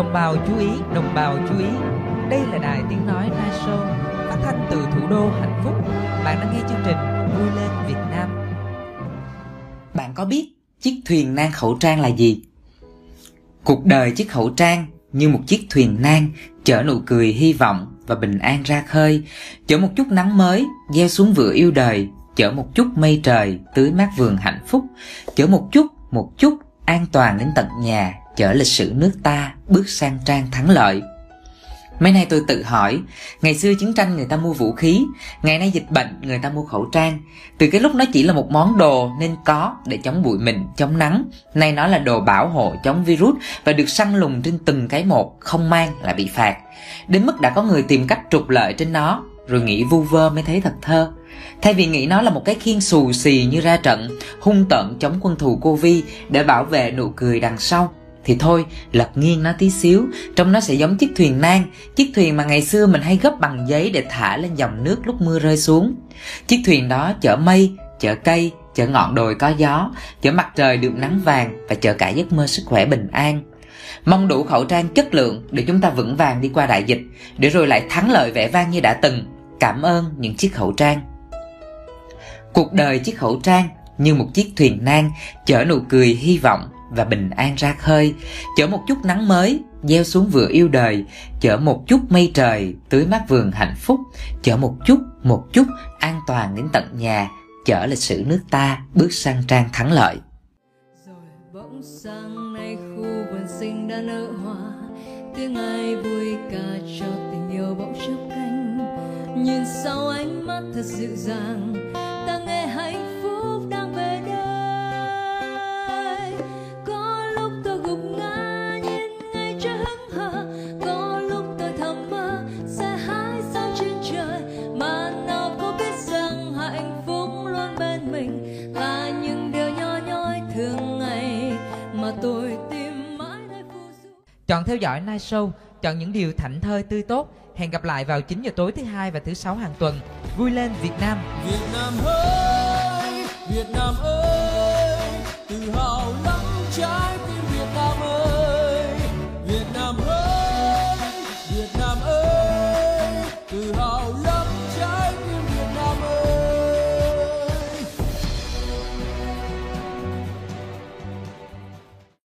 Đồng bào chú ý, đồng bào chú ý. Đây là đài tiếng nói Night Show, phát thanh từ thủ đô hạnh phúc. Bạn đang nghe chương trình Vui lên Việt Nam. Bạn có biết chiếc thuyền nan khẩu trang là gì? Cuộc đời chiếc khẩu trang như một chiếc thuyền nan chở nụ cười hy vọng và bình an ra khơi, chở một chút nắng mới gieo xuống vựa yêu đời, chở một chút mây trời tưới mát vườn hạnh phúc, chở một chút một chút an toàn đến tận nhà, chở lịch sử nước ta bước sang trang thắng lợi. Mấy nay tôi tự hỏi, ngày xưa chiến tranh người ta mua vũ khí, ngày nay dịch bệnh người ta mua khẩu trang. Từ cái lúc nó chỉ là một món đồ nên có để chống bụi mịn, chống nắng, nay nó là đồ bảo hộ chống virus và được săn lùng trên từng cái một, không mang là bị phạt. Đến mức đã có người tìm cách trục lợi trên nó, rồi nghĩ vu vơ mới thấy thật thơ. Thay vì nghĩ nó là một cái khiên xù xì như ra trận, hung tợn chống quân thù Covid để bảo vệ nụ cười đằng sau, thì thôi, lật nghiêng nó tí xíu. Trong nó sẽ giống chiếc thuyền nan chiếc thuyền mà ngày xưa mình hay gấp bằng giấy để thả lên dòng nước lúc mưa rơi xuống. Chiếc thuyền đó chở mây, chở cây, chở ngọn đồi có gió, chở mặt trời được nắng vàng và chở cả giấc mơ sức khỏe bình an. Mong đủ khẩu trang chất lượng để chúng ta vững vàng đi qua đại dịch, để rồi lại thắng lợi vẻ vang như đã từng. Cảm ơn những chiếc khẩu trang. Cuộc đời chiếc khẩu trang như một chiếc thuyền nan chở nụ cười hy vọng và bình an ra khơi, chở một chút nắng mới, gieo xuống vừa yêu đời, chở một chút mây trời, tưới mát vườn hạnh phúc, chở một chút, một chút, an toàn đến tận nhà, chở lịch sử nước ta bước sang trang thắng lợi. Rồi bỗng sang nay khu vườn sinh đã nở hoa, tiếng ai vui ca cho tình yêu bỗng chớp cánh. Nhìn sau ánh mắt thật dịu dàng, ta nghe Chọn theo dõi Night Show, chọn những điều thảnh thơi tươi tốt. Hẹn gặp lại vào 9 giờ tối thứ hai và thứ sáu hàng tuần. Vui lên Việt Nam. Việt Nam ơi, Việt Nam ơi, tự hào lắm trái tim.